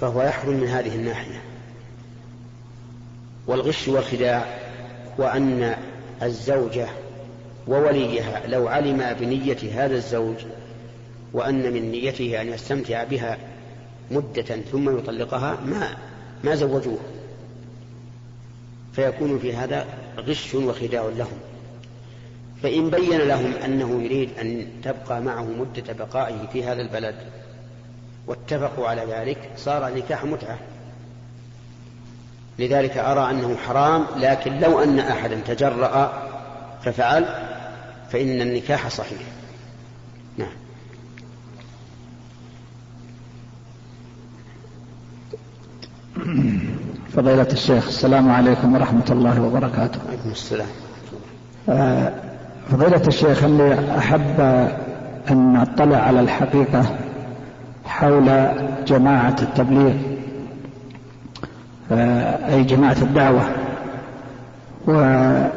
فهو يحرم من هذه الناحية. والغش والخداع هو أن الزوجة ووليها لو علم بنية هذا الزوج وأن من نيته أن يستمتع بها مدة ثم يطلقها ما ما زوجوه. فيكون في هذا غش وخداع لهم. فإن بين لهم أنه يريد أن تبقى معه مدة بقائه في هذا البلد واتفقوا على ذلك صار نكاح متعة. لذلك أرى أنه حرام لكن لو أن أحدا تجرأ ففعل فإن النكاح صحيح. نعم. فضيلة الشيخ السلام عليكم ورحمة الله وبركاته. عليكم السلام. آه، فضيلة الشيخ اللي أحب أن أطلع على الحقيقة حول جماعة التبليغ آه، أي جماعة الدعوة. ولم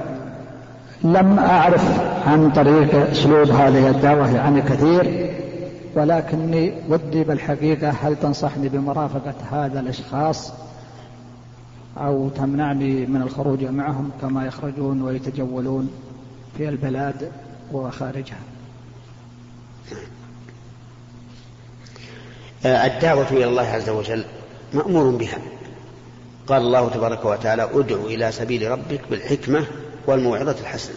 أعرف عن طريق أسلوب هذه الدعوة يعني كثير ولكني ودي بالحقيقة هل تنصحني بمرافقة هذا الأشخاص أو تمنعني من الخروج معهم كما يخرجون ويتجولون في البلاد وخارجها؟ الدعوة إلى الله عز وجل مأمور بها. قال الله تبارك وتعالى ادع إلى سبيل ربك بالحكمة والموعظة الحسنة.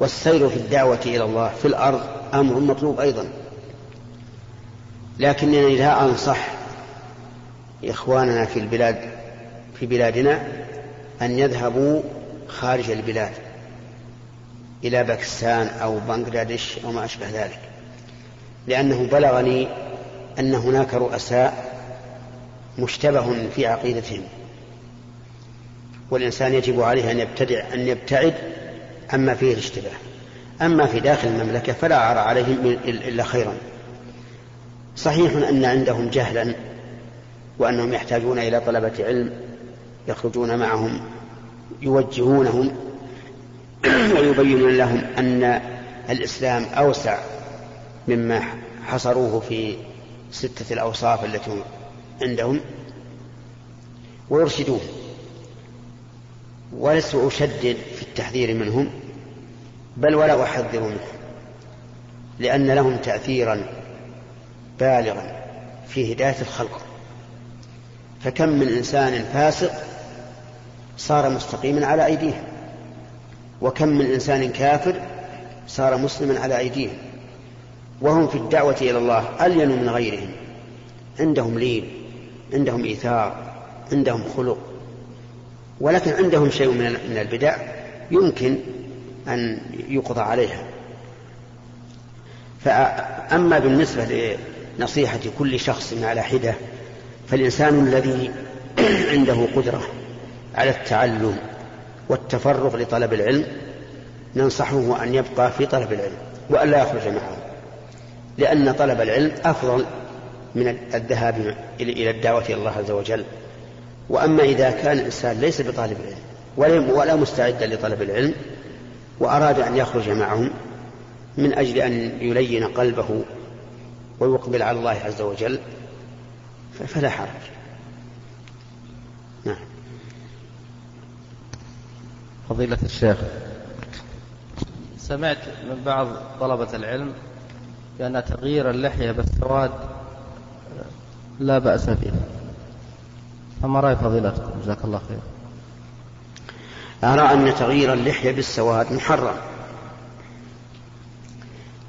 والسير في الدعوة إلى الله في الأرض أمر مطلوب أيضا. لكنني لا أنصح إخواننا في البلاد في بلادنا أن يذهبوا خارج البلاد إلى باكستان أو بنغلاديش أو ما أشبه ذلك لأنه بلغني أن هناك رؤساء مشتبه في عقيدتهم والإنسان يجب عليه أن يبتدع أن يبتعد عما فيه الاشتباه أما في داخل المملكة فلا أرى عليهم إلا خيرا. صحيح أن عندهم جهلا وأنهم يحتاجون إلى طلبة علم يخرجون معهم يوجهونهم ويبينون لهم أن الإسلام أوسع مما حصروه في ستة الأوصاف التي عندهم ويرشدون. ولست أشدد في التحذير منهم بل ولا أحذر منهم لأن لهم تأثيرا بالغا في هداية الخلق. فكم من إنسان فاسق صار مستقيما على أيديهم وكم من إنسان كافر صار مسلما على أيديهم. وهم في الدعوة إلى الله ألين من غيرهم؟ عندهم لين عندهم إيثار عندهم خلق. ولكن عندهم شيء من البدع يمكن أن يقضى عليها. فأما بالنسبة لنصيحة كل شخص على حدة فالإنسان الذي عنده قدرة على التعلم والتفرغ لطلب العلم ننصحه أن يبقى في طلب العلم وأن لا يخرج معه. لأن طلب العلم أفضل من الذهاب إلى الدعوة إلى الله عز وجل. وأما إذا كان الإنسان ليس بطالب العلم ولا مستعدا لطلب العلم وأراد أن يخرج معهم من أجل أن يلين قلبه ويقبل على الله عز وجل فلا حرج. نعم. فضيلة الشيخ. سمعت من بعض طلبة العلم بأن تغيير اللحية بالسواد لا بأس به فما رأي فضيلتكم. جزاك الله خير. أرى أن تغيير اللحية بالسواد محرم.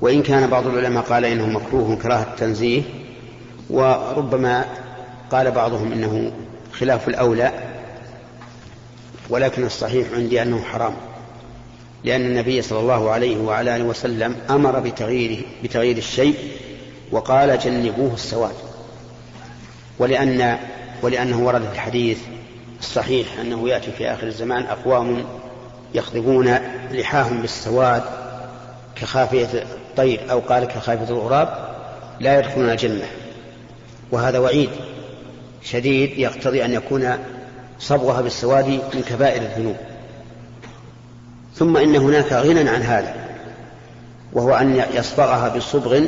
وإن كان بعض العلماء قال إنه مكروه كراهة التنزيه وربما قال بعضهم إنه خلاف الأولى ولكن الصحيح عندي أنه حرام. لأن النبي صلى الله عليه وعلى آله وسلم أمر بتغييره بتغيير الشيء وقال جنبوه السواد. ولأن ولأنه ورد في الحديث الصحيح أنه يأتي في آخر الزمان أقوام يخضبون لحاهم بالسواد كخافية الطير أو قال كخافية الغراب لا يدخلون الجنة. وهذا وعيد شديد يقتضي أن يكون صبغها بالسواد من كبائر الذنوب. ثم إن هناك غنى عن هذا وهو أن يصبغها بصبغ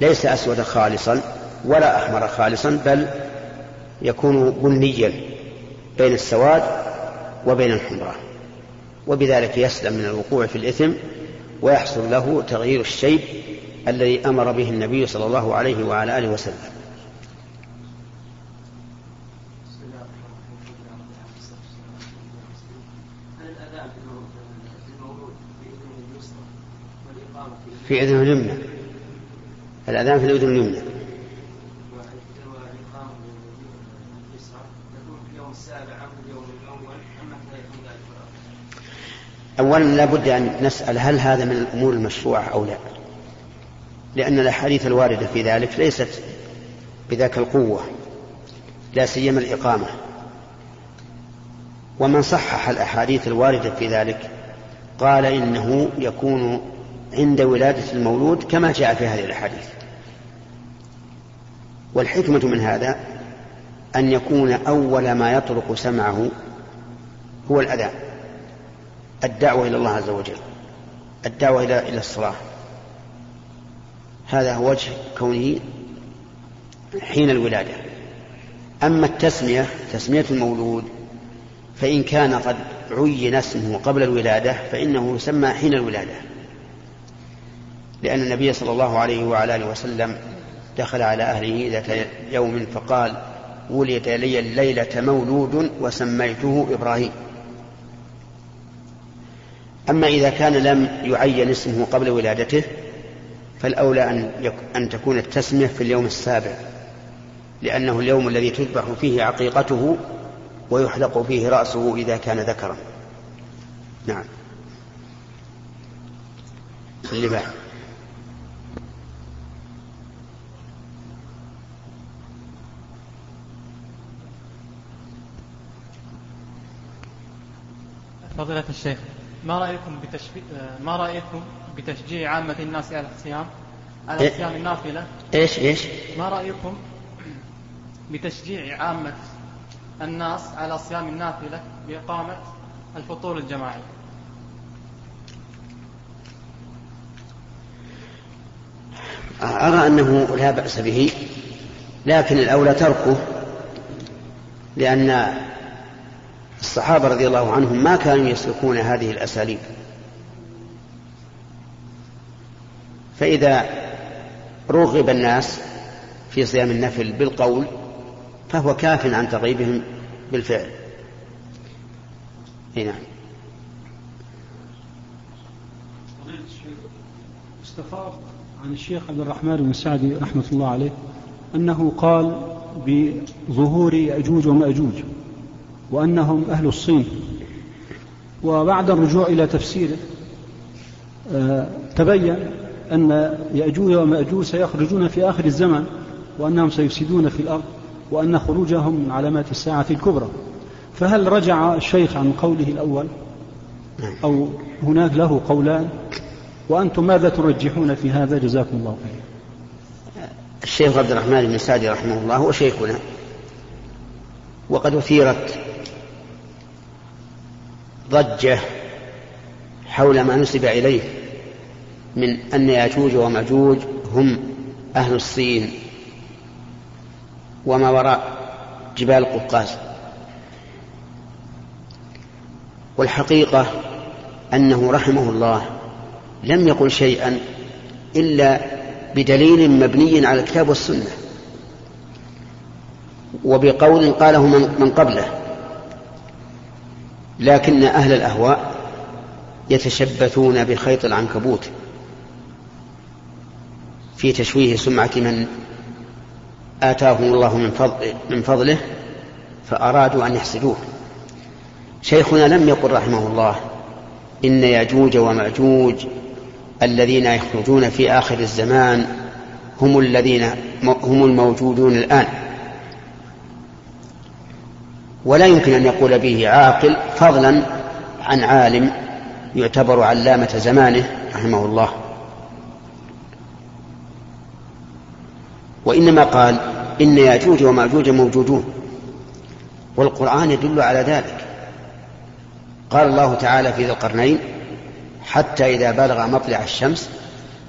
ليس أسود خالصا ولا أحمر خالصا بل يكون بنيا بين السواد وبين الحمرة وبذلك يسلم من الوقوع في الإثم ويحصل له تغيير الشيب الذي أمر به النبي صلى الله عليه وعلى آله وسلم. في أذن اليمنى. الأذان في الأذن اليمنى. أولا لا بد أن نسأل هل هذا من الأمور المشروعة أو لا. لأن الأحاديث الواردة في ذلك ليست بذاك القوة لا سيما الإقامة. ومن صحح الأحاديث الواردة في ذلك قال إنه يكون عند ولادة المولود كما جاء في هذه الأحاديث. والحكمة من هذا أن يكون أول ما يطرق سمعه هو الأذان الدعوة إلى الله عز وجل الدعوة إلى إلى الصلاة. هذا هو وجه كونه حين الولادة. أما التسمية تسمية المولود فإن كان قد عين اسمه قبل الولادة فإنه يسمى حين الولادة. لأن النبي صلى الله عليه وعلى آله وسلم دخل على أهله ذات يوم فقال ولد لي الليلة مولود وسميته إبراهيم. أما إذا كان لم يعين اسمه قبل ولادته فالأولى أن, أن تكون التسمية في اليوم السابع لأنه اليوم الذي تذبح فيه عقيقته ويحلق فيه رأسه إذا كان ذكرا. نعم. اللي فضيلة الشيخ ما رأيكم بتشفي... ما رأيكم بتشجيع عامة الناس على الصيام؟ على إيه؟ صيام النافلة؟ إيش إيش؟ ما رأيكم بتشجيع عامة الناس على صيام النافلة بإقامة الفطور الجماعي؟ أرى أنه لا بأس به لكن الأولى تركه لأن الصحابة رضي الله عنهم ما كانوا يسلكون هذه الأساليب. فإذا رغب الناس في صيام النفل بالقول فهو كاف عن ترغيبهم بالفعل. نعم. استفاض عن الشيخ عبد الرحمن بن سعدي رحمة الله عليه أنه قال بظهور يأجوج ومأجوج. وأنهم أهل الصين. وبعد الرجوع إلى تفسيره آه، تبين أن يأجوج ومأجوج سيخرجون في آخر الزمن وأنهم سيفسدون في الأرض وأن خروجهم من علامات الساعة الكبرى. فهل رجع الشيخ عن قوله الأول؟ أو هناك له قولان؟ وأنتم ماذا ترجحون في هذا؟ جزاكم الله خير الشيخ عبد الرحمن بن سعدي رحمه الله هو شيخنا وقد أثيرت ضجة حول ما نسب إليه من أن يأجوج ومأجوج هم أهل الصين وما وراء جبال قوقاز والحقيقة أنه رحمه الله لم يقل شيئا إلا بدليل مبني على الكتاب والسنة وبقول قاله من قبله. لكن أهل الأهواء يتشبثون بخيط العنكبوت في تشويه سمعة من آتاهم الله من, فضل من فضله فأرادوا أن يحسدوه. شيخنا لم يقل رحمه الله إن يأجوج ومأجوج الذين يخرجون في آخر الزمان هم الذين هم الموجودون الآن. ولا يمكن أن يقول به عاقل فضلا عن عالم يعتبر علامة زمانه رحمه الله. وإنما قال إن يأجوج ومأجوج موجودون والقرآن يدل على ذلك. قال الله تعالى في ذي القرنين حتى إذا بلغ مطلع الشمس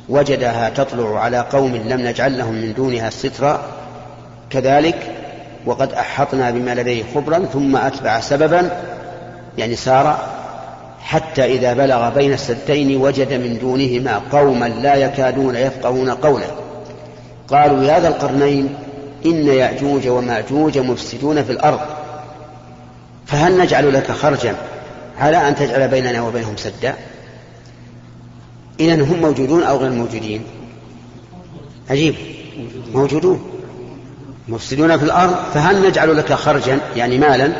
وجدها تطلع على قوم لم نجعل لهم من دونها سترا. كذلك وقد أحطنا بما لديه خبرا ثم أتبع سببا يعني سار حتى إذا بلغ بين السدين وجد من دونهما قوما لا يكادون يفقهون قولا قالوا يا ذا القرنين إن يأجوج ومأجوج مفسدون في الأرض فهل نجعل لك خرجا على أن تجعل بيننا وبينهم سدا؟ إذا هم موجودون أو غير موجودين؟ عجيب. موجودون. مفسدون في الأرض فهل نجعل لك خرجا يعني مالا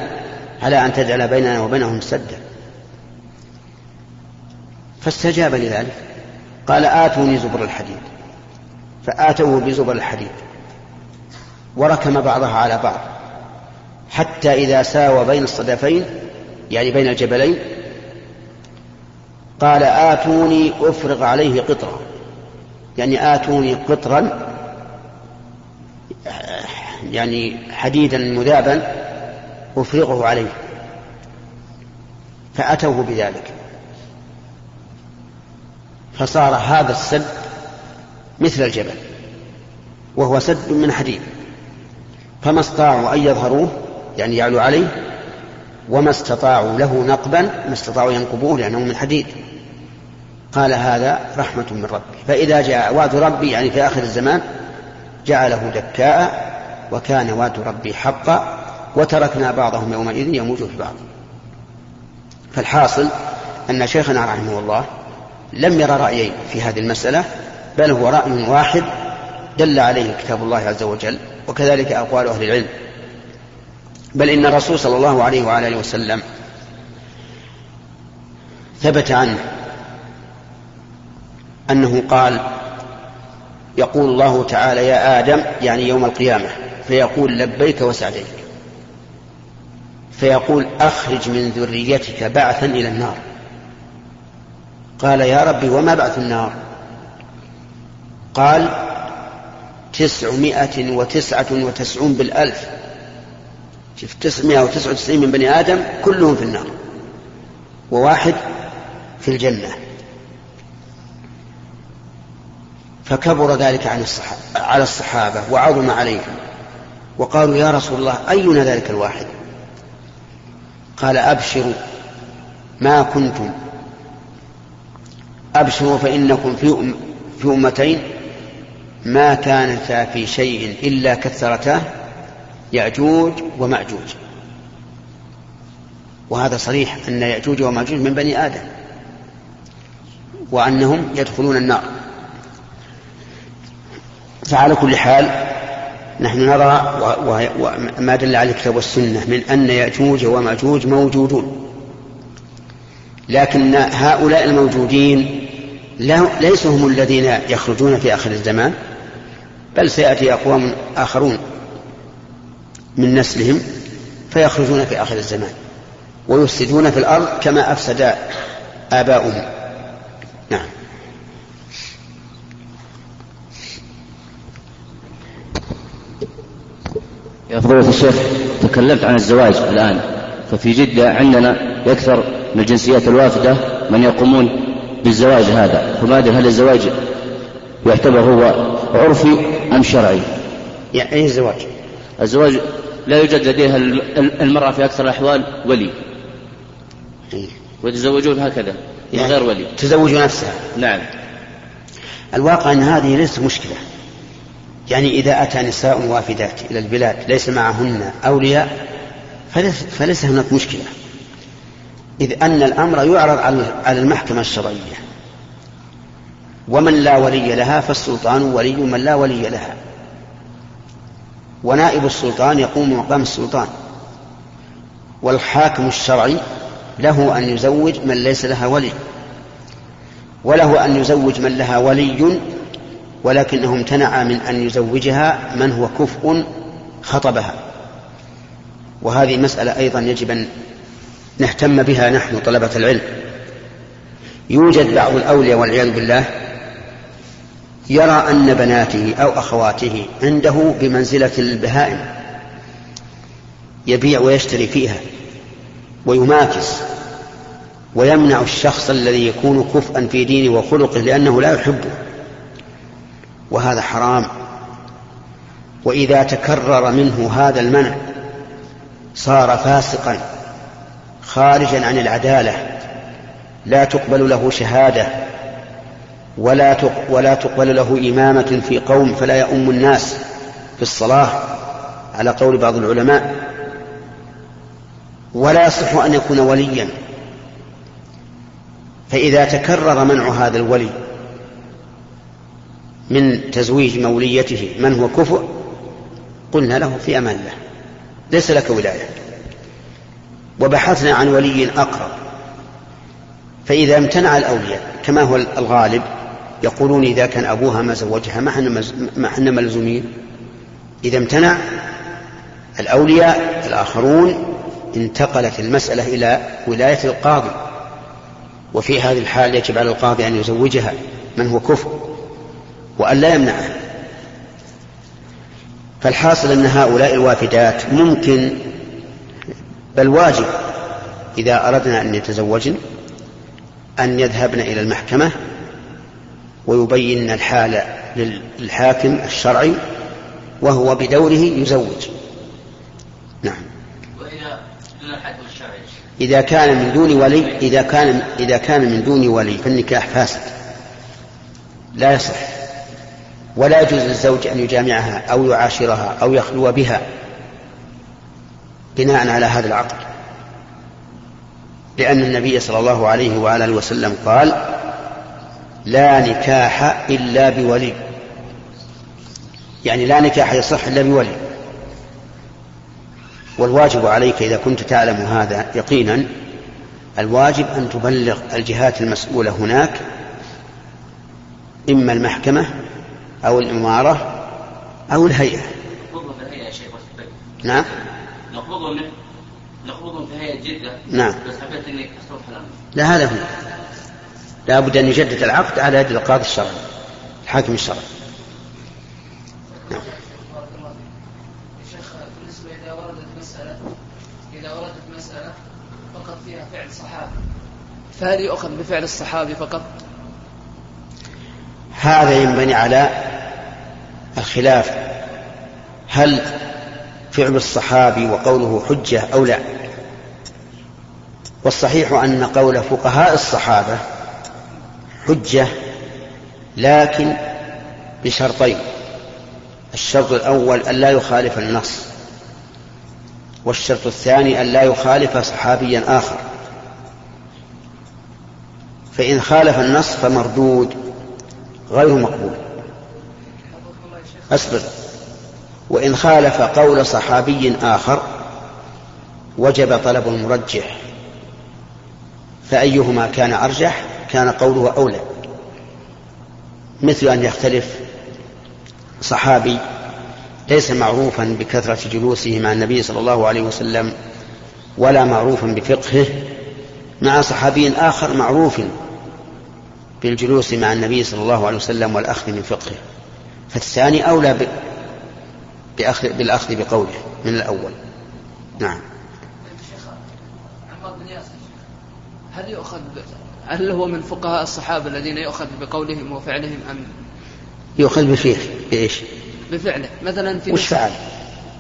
على أن تجعل بيننا وبينهم سدا؟ فاستجاب لذلك. قال آتوني زبر الحديد. فآتوه بزبر الحديد. وركم بعضها على بعض. حتى إذا ساوى بين الصدفين يعني بين الجبلين قال آتوني أفرغ عليه قطرا يعني آتوني قطرا يعني حديدا مذابا أفرغه عليه فأتوه بذلك. فصار هذا السد مثل الجبل وهو سد من حديد. فما استطاعوا أن يظهروه يعني يعلوا عليه وما استطاعوا له نقبا ما استطاعوا ينقبوه لأنه من حديد. قال هذا رحمة من ربي. فإذا جاء وعد ربي يعني في آخر الزمان جعله دكاء وكان وعد ربي حقا وتركنا بعضهم يومئذ يموج في بعض. فالحاصل أن شيخنا رحمه الله لم يرى رأيين في هذه المسألة بل هو رأي واحد دل عليه كتاب الله عز وجل وكذلك أقوال أهل العلم. بل إن الرسول صلى الله عليه وعلى آله وسلم ثبت عنه أنه قال يقول الله تعالى يا آدم يعني يوم القيامة فيقول لبيك وسعديك. فيقول أخرج من ذريتك بعثا إلى النار. قال يا ربي وما بعث النار؟ قال تسعمائة وتسعة وتسعون بالألف. شوف تسعمائة وتسعة وتسعين من بني آدم كلهم في النار وواحد في الجنة. فكبر ذلك عن الصحابة على الصحابة وعظم عليهم. وقالوا يا رسول الله أينا ذلك الواحد؟ قال أبشروا ما كنتم. أبشروا فإنكم في في أمتين. ما كانتا في شيء إلا كثرتاه يأجوج ومأجوج. وهذا صريح أن يأجوج ومأجوج من بني آدم وأنهم يدخلون النار. فعلى كل حال نحن نرى وما دل عليه الكتاب والسنة من أن يأجوج ومأجوج موجودون. لكن هؤلاء الموجودين ليسوا هم الذين يخرجون في آخر الزمان بل سيأتي أقوام آخرون من نسلهم فيخرجون في آخر الزمان ويفسدون في الأرض كما أفسد آباؤهم. نعم. يا فضيلة الشيخ تكلمت عن الزواج الآن ففي جدة عندنا يكثر من الجنسيات الوافدة من يقومون بالزواج هذا فما أدري هل الزواج يعتبر هو عرفي أم شرعي؟ يعني أي الزواج؟ الزواج لا يوجد لديها المرأة في أكثر الأحوال ولي. إيه. ويتزوجون هكذا من يعني غير ولي. تزوج نفسها. نعم. الواقع أن هذه ليست مشكلة. يعني إذا أتى نساء وافدات إلى البلاد ليس معهن أولياء فليس, فليس هناك مشكلة. إذ أن الأمر يعرض على المحكمة الشرعية. ومن لا ولي لها فالسلطان ولي من لا ولي لها. ونائب السلطان يقوم مقام السلطان. والحاكم الشرعي له أن يزوج من ليس لها ولي. وله أن يزوج من لها ولي ولكنه امتنع من أن يزوجها من هو كفء خطبها. وهذه مسألة أيضا يجب أن نهتم بها نحن طلبة العلم. يوجد بعض الأولياء والعياذ بالله يرى أن بناته أو أخواته عنده بمنزلة البهائم يبيع ويشتري فيها ويماكس ويمنع الشخص الذي يكون كفءا في دينه وخلقه لأنه لا يحبه. وهذا حرام. وإذا تكرر منه هذا المنع صار فاسقا خارجا عن العدالة لا تقبل له شهادة ولا ولا تقبل له إمامة في قوم فلا يؤم الناس في الصلاة على قول بعض العلماء. ولا يصح أن يكون وليا. فإذا تكرر منع هذا الولي من تزويج موليته من هو كفء قلنا له في أمان الله. ليس لك ولاية. وبحثنا عن ولي أقرب. فإذا امتنع الأولياء كما هو الغالب يقولون إذا كان أبوها ما زوجها ما إحنا ملزومين. إذا امتنع الأولياء الآخرون انتقلت المسألة إلى ولاية القاضي. وفي هذه الحال يجب على القاضي أن يزوجها من هو كفر وأن لا يمنعها فالحاصل أن هؤلاء الوافدات ممكن بل واجب إذا أردنا أن يتزوجن أن يذهبن إلى المحكمة ويبين الحال للحاكم الشرعي وهو بدوره يزوج. نعم. إذا كان من دون ولي إذا كان إذا كان من دون ولي فالنكاح فاسد. لا يصح. ولا يجوز للزوج أن يجامعها أو يعاشرها أو يخلو بها بناء على هذا العقد لأن النبي صلى الله عليه وعلى آله وسلم قال لا نكاح إلا بولي. يعني لا نكاح يصح إلا بولي. والواجب عليك إذا كنت تعلم هذا يقينا الواجب أن تبلغ الجهات المسؤولة هناك إما المحكمة أو الإمارة أو الهيئة. نعم. نقبضهم نقبضهم في هيئة جدة نعم. بس حبيت إني أصرف لا هذا هو. لا بد أن يجدد العقد على يد القاضي الشرعي الحاكم الشرعي. نعم. بالنسبة إذا وردت مسألة إذا وردت مسألة فقط فيها فعل صحابي. فهل يؤخذ بفعل الصحابي فقط؟ هذا ينبني على الخلاف هل فعل الصحابي وقوله حجة أو لا؟ والصحيح أن قول فقهاء الصحابة حجة لكن بشرطين الشرط الأول أن لا يخالف النص والشرط الثاني أن لا يخالف صحابيا آخر. فإن خالف النص فمردود غير مقبول. أصبر. وإن خالف قول صحابي آخر وجب طلب المرجح. فأيهما كان أرجح؟ كان قوله أولى. مثل أن يختلف صحابي ليس معروفا بكثرة جلوسه مع النبي صلى الله عليه وسلم ولا معروفا بفقهه. مع صحابي آخر معروف بالجلوس مع النبي صلى الله عليه وسلم والأخذ من فقهه. فالثاني أولى بأخذ بالأخذ بقوله من الأول. نعم. هل يؤخذ هل هو من فقهاء الصحابة الذين يؤخذ بقولهم وفعلهم أم؟ يؤخذ بفعله بإيش؟ بفعله. مثلا في وش فعل؟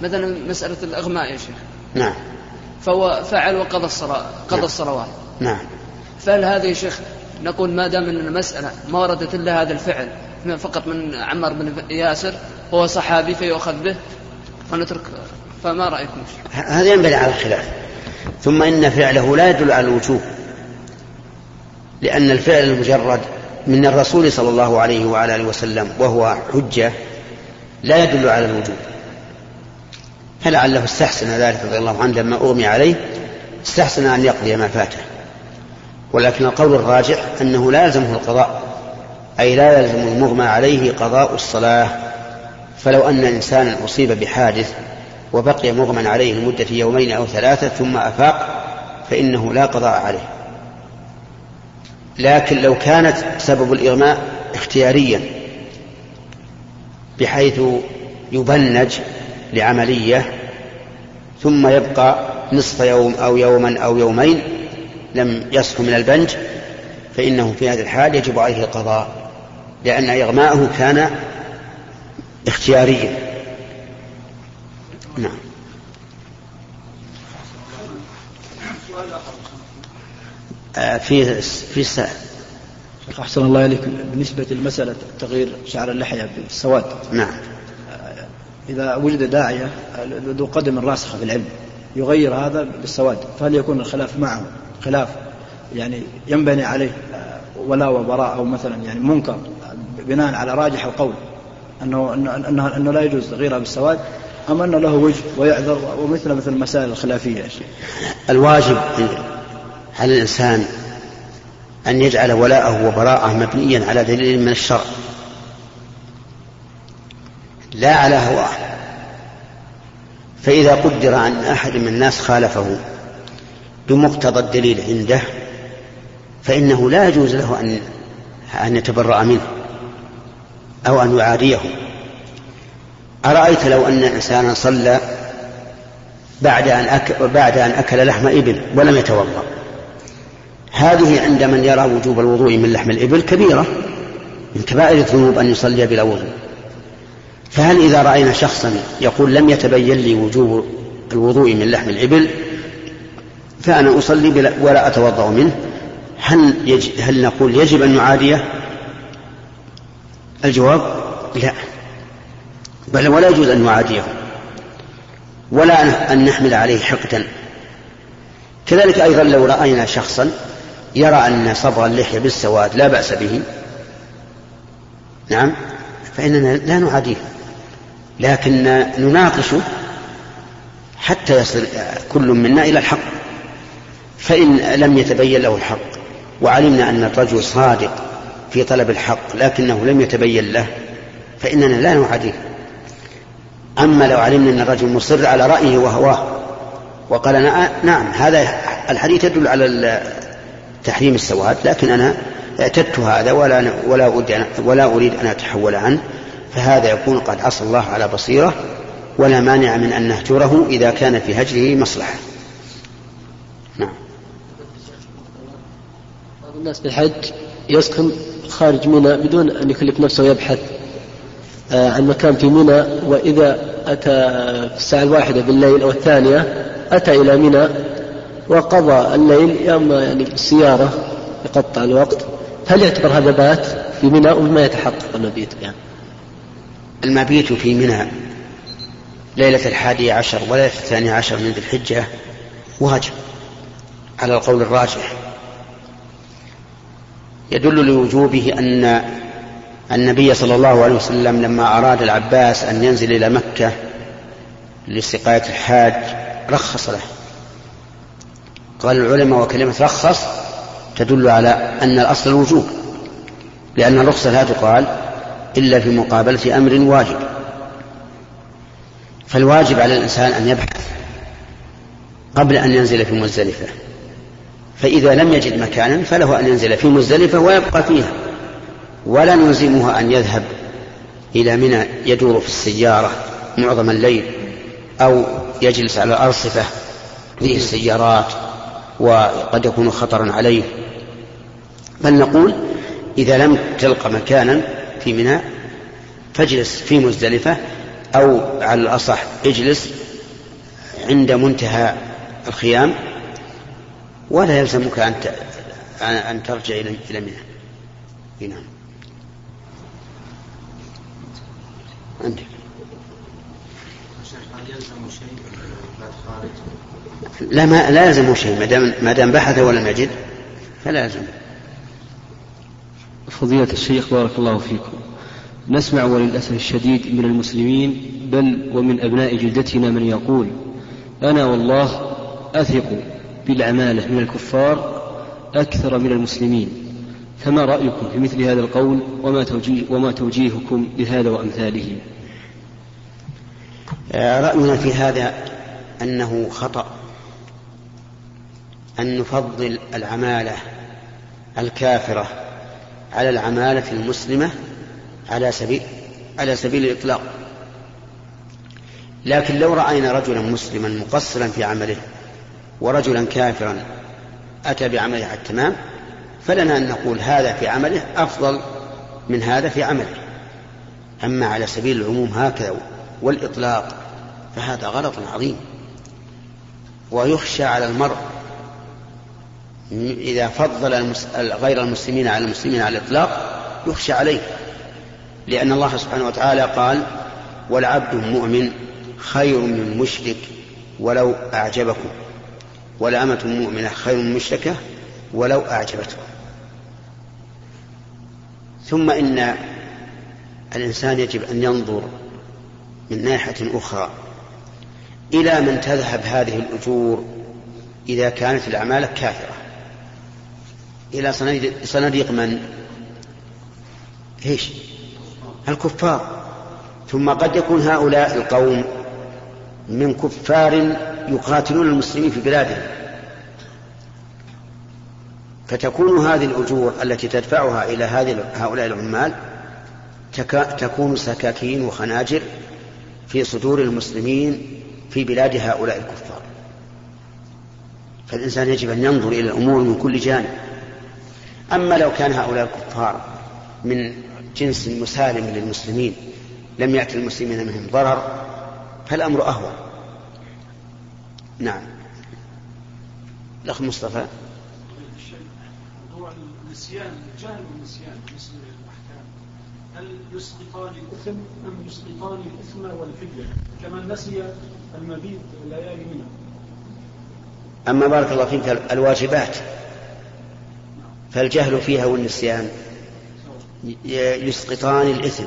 مثلا مسألة الإغماء يا شيخ. نعم. فهو فعل وقضى الصلاة قضى نعم. الصلوات. نعم. فهل هذا يا شيخ نقول ما دام أن المسألة ما وردت إلا هذا الفعل فقط من عمار بن ياسر هو صحابي فيؤخذ به ونترك فما رأيكم؟ هذا ينبني على الخلاف. ثم إن فعله لا يدل على الوجوب لأن الفعل المجرد من الرسول صلى الله عليه وعلى آله وسلم وهو حجة لا يدل على الوجوب. فلعله استحسن ذلك رضي الله عنه لما أغمي عليه استحسن أن يقضي ما فاته. ولكن القول الراجح أنه لا يلزمه القضاء أي لا يلزم المغمى عليه قضاء الصلاة. فلو أن إنسانا أصيب بحادث وبقي مغمى عليه لمدة يومين أو ثلاثة ثم أفاق فإنه لا قضاء عليه. لكن لو كانت سبب الإغماء اختياريا بحيث يبنج لعملية ثم يبقى نصف يوم أو يوما أو يومين لم يصف من البنج فإنه في هذه الحال يجب عليه القضاء لأن إغماءه كان اختيارية نعم. آه، في في السائل شيخ أحسن الله إليك بالنسبة لمسألة تغيير شعر اللحية بالسواد نعم. إذا وجد داعية ذو قدم راسخة في العلم يغير هذا بالسواد فهل يكون الخلاف معه خلاف يعني ينبني عليه ولا وبراء أو مثلا يعني منكر بناء على راجح القول أنه, أنه, أنه, أنه لا يجوز تغييرها بالسواد أم أن له وجه ويعذر ومثل مثل المسائل الخلافية. يا شيخ الواجب على الإنسان أن يجعل ولاءه وبراءه مبنيا على دليل من الشرع لا على هواه. فإذا قدر أن أحد من الناس خالفه بمقتضى الدليل عنده فإنه لا يجوز له أن أن يتبرأ منه أو أن يعاديه أرأيت لو أن إنسانا صلى بعد أن أك... بعد أن أكل لحم إبل ولم يتوضأ. هذه عند من يرى وجوب الوضوء من لحم الإبل كبيرة من كبائر الذنوب أن يصلي بلا وضوء. فهل إذا رأينا شخصا يقول لم يتبين لي وجوب الوضوء من لحم الإبل فأنا أصلي ولا أتوضأ منه؟ هل, يج... هل نقول يجب أن نعاديه؟ الجواب لا. بل ولا يجوز أن نعاديه. ولا أن نحمل عليه حقدا. كذلك أيضا لو رأينا شخصا يرى أن صبغ اللحية بالسواد لا بأس به. نعم؟ فإننا لا نعاديه. لكن نناقشه حتى يصل كل منا إلى الحق. فإن لم يتبين له الحق وعلمنا أن الرجل صادق في طلب الحق لكنه لم يتبين له فإننا لا نعاديه. أما لو علمنا أن الرجل مصر على رأيه وهواه وقال نعم هذا الحديث يدل على تحريم السواد لكن أنا اعتدت هذا ولا ولا أريد أن أتحول عنه. فهذا يكون قد عصى الله على بصيرة ولا مانع من أن نهجره إذا كان في هجره مصلحة. نعم. بعض الناس في الحج يسكن خارج منى بدون أن يكلف نفسه ويبحث آه، عن مكان في منى وإذا أتى في الساعة الواحدة بالليل أو الثانية أتى إلى منى وقضى الليل يا أما يعني بالسيارة يقطع الوقت. هل يعتبر هذا بات في منى وما يتحقق المبيت يعني المبيت في منى ليلة الحادي عشر وليلة الثانية عشر من ذي الحجة واجب على القول الراجح. يدل لوجوبه أن النبي صلى الله عليه وسلم لما أراد العباس أن ينزل إلى مكة لسقاية الحاج رخص له. قال العلماء وكلمة رخص تدل على أن الأصل الوجوب لأن الرخصة لا تقال إلا في مقابلة أمر واجب. فالواجب على الإنسان أن يبحث قبل أن ينزل في مزدلفة. فإذا لم يجد مكانا فله أن ينزل في مزدلفة ويبقى فيها. ولا نلزمه أن يذهب إلى منى يدور في السيارة معظم الليل أو يجلس على الأرصفة فيه السيارات وقد يكون خطرا عليه. بل نقول إذا لم تلق مكانا في منى فاجلس في مزدلفة أو على الأصح اجلس عند منتهى الخيام ولا يلزمك أن أن ترجع إلى منى. نعم. عندك. لا ما لا يلزمه شيء ما دام ما دام بحث ولم يجد فلا يلزمه. فضيلة الشيخ بارك الله فيكم. نسمع وللأسف الشديد من المسلمين بل ومن أبناء جلدتنا من يقول أنا والله أثق بالعمالة من الكفار أكثر من المسلمين. فما رأيكم في مثل هذا القول وما, توجيه وما توجيهكم لهذا وأمثاله؟ رأينا في هذا أنه خطأ أن نفضل العمالة الكافرة على العمالة المسلمة على سبيل على سبيل الإطلاق. لكن لو رأينا رجلا مسلما مقصرا في عمله ورجلا كافرا أتى بعمله على التمام فلنا أن نقول هذا في عمله أفضل من هذا في عمله. أما على سبيل العموم هكذا والإطلاق فهذا غلط عظيم. ويخشى على المرء إذا فضل غير المسلمين على المسلمين على الإطلاق يخشى عليه. لأن الله سبحانه وتعالى قال والعبد مؤمن خير من مشرك ولو أعجبكم ولأمة مؤمنة خير من مشركة ولو أعجبتكم. ثم إن الإنسان يجب أن ينظر من ناحية أخرى إلى من تذهب هذه الأجور إذا كانت الأعمال كافرة. إلى صناديق من؟ إيش؟ الكفار ثم قد يكون هؤلاء القوم من كفار يقاتلون المسلمين في بلادهم فتكون هذه الأجور التي تدفعها إلى هذه هؤلاء العمال تكون سكاكين وخناجر في صدور المسلمين في بلاد هؤلاء الكفار فالإنسان يجب أن ينظر إلى الأمور من كل جانب أما لو كان هؤلاء الكفار من جنس مسالم للمسلمين لم يأتي المسلمين منهم ضرر فالأمر أهون. نعم. الأخ مصطفى. موضوع النسيان الجهل والنسيان بالنسبة للأحكام. هل يسقطان الإثم أم يسقطان الإثم والفدية؟ كمن نسي المبيت الليالي منها أما بارك الله فيك الواجبات. فالجهل فيها والنسيان يسقطان الإثم.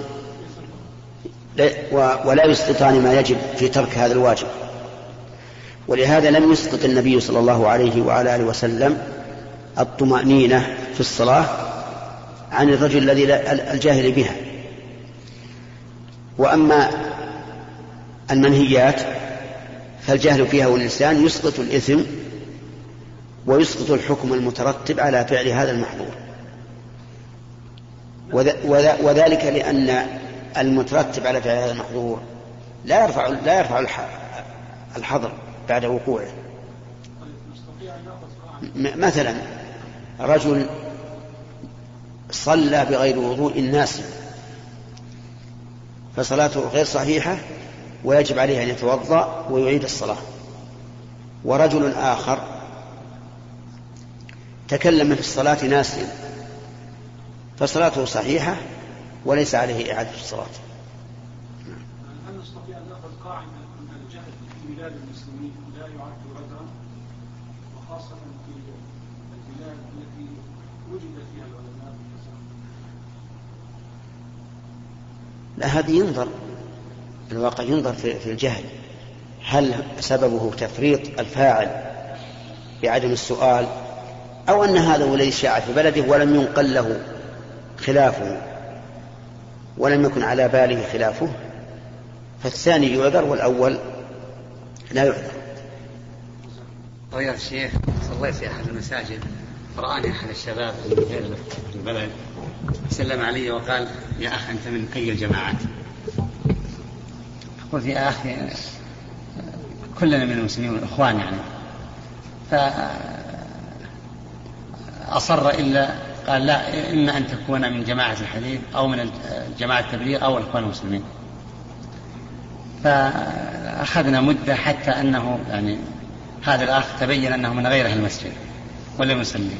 ولا يسقطان ما يجب في ترك هذا الواجب. ولهذا لم يسقط النبي صلى الله عليه وعلى آله وسلم الطمأنينة في الصلاة عن الرجل الذي الجاهل بها. وأما المنهيات فالجهل فيها والنسيان يسقط الإثم ويسقط الحكم المترتب على فعل هذا المحظور. وذلك لأن المترتب على فعل هذا المحظور لا يرفع لا يرفع الحظر بعد وقوعه. مثلا رجل صلى بغير وضوء ناس فصلاته غير صحيحة ويجب عليه أن يتوضأ ويعيد الصلاة. ورجل آخر تكلم في الصلاة ناسيا. فصلاته صحيحة وليس عليه إعادة الصلاة. هل نستطيع أن نأخذ قاعدة أن الجهل في بلاد المسلمين لا يعد عذرا وخاصة في البلاد التي وجد فيها العلماء لا هذه ينظر الواقع ينظر في الجهل. هل سببه تفريط الفاعل بعدم السؤال؟ أو أن هذا هو الذي شاع في بلده ولم ينقل له خلافه ولم يكن على باله خلافه. فالثاني يعذر والأول لا يعذر. طيب الشيخ صليت في أحد المساجد فرآني أحد الشباب في البلد سلم علي وقال يا أخ أنت من أي الجماعات؟ قلت يا أخي كلنا من المسلمين والإخوان يعني. فأصر إلا قال لا إما أن تكون من جماعة الحديث أو من جماعة التبليغ أو الإخوان المسلمين. فأخذنا مدة حتى أنه يعني هذا الأخ تبين أنه من غير المسجد ولم يصلي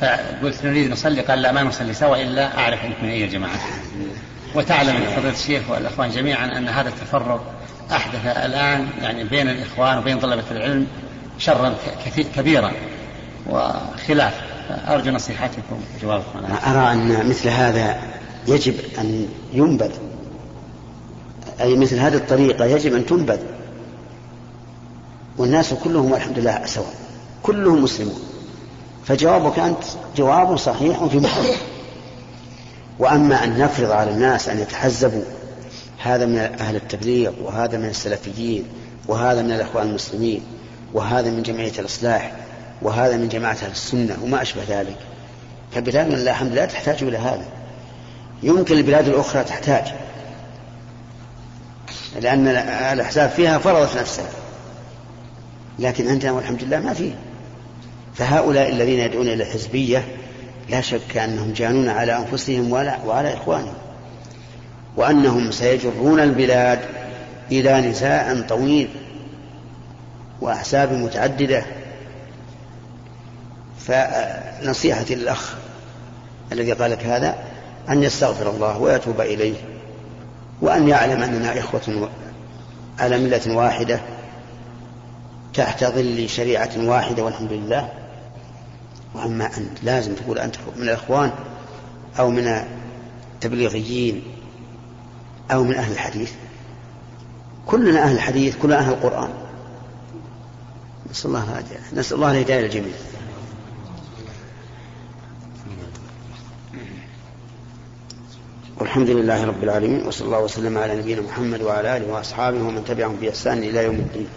فقلت نريد نصلي قال لا ما نصلي سوا إلا أعرف أنك من أي الجماعة وتعلم فضيلة الشيخ والإخوان جميعا أن هذا التفرق أحدث الآن يعني بين الإخوان وبين طلبة العلم شرا كبيرا وخلاف أرجو نصيحتكم وجوابكم أرى أن مثل هذا يجب أن ينبذ. أي مثل هذه الطريقة يجب أن تنبذ. والناس كلهم والحمد لله سواء. كلهم مسلمون. فجوابك أنت جواب صحيح في محله وأما أن نفرض على الناس أن يتحزبوا هذا من أهل التبليغ وهذا من السلفيين وهذا من الأخوان المسلمين وهذا من جمعية الإصلاح وهذا من جماعة أهل السنة وما أشبه ذلك. فبلادنا لله الحمد لله تحتاج إلى هذا. يمكن البلاد الأخرى تحتاج. لأن الأحزاب فيها فرضت نفسها. لكن عندنا والحمد لله ما فيه. فهؤلاء الذين يدعون إلى الحزبية لا شك أنهم جانون على أنفسهم وعلى, وعلى إخوانهم. وأنهم سيجرون البلاد إلى نزاع طويل وأحساب متعددة. فنصيحتي للأخ الذي قال لك هذا أن يستغفر الله ويتوب إليه وأن يعلم أننا إخوة على ملة واحدة تحت ظل شريعة واحدة والحمد لله. وأما أنت لازم تقول أنت من الإخوان أو من التبليغيين أو من أهل الحديث. كلنا أهل الحديث كلنا أهل القرآن. نسأل الله نسأل الله الهداية للجميع. والحمد لله رب العالمين وصلى الله وسلم على نبينا محمد وعلى آله وأصحابه ومن تبعهم بإحسان إلى يوم الدين.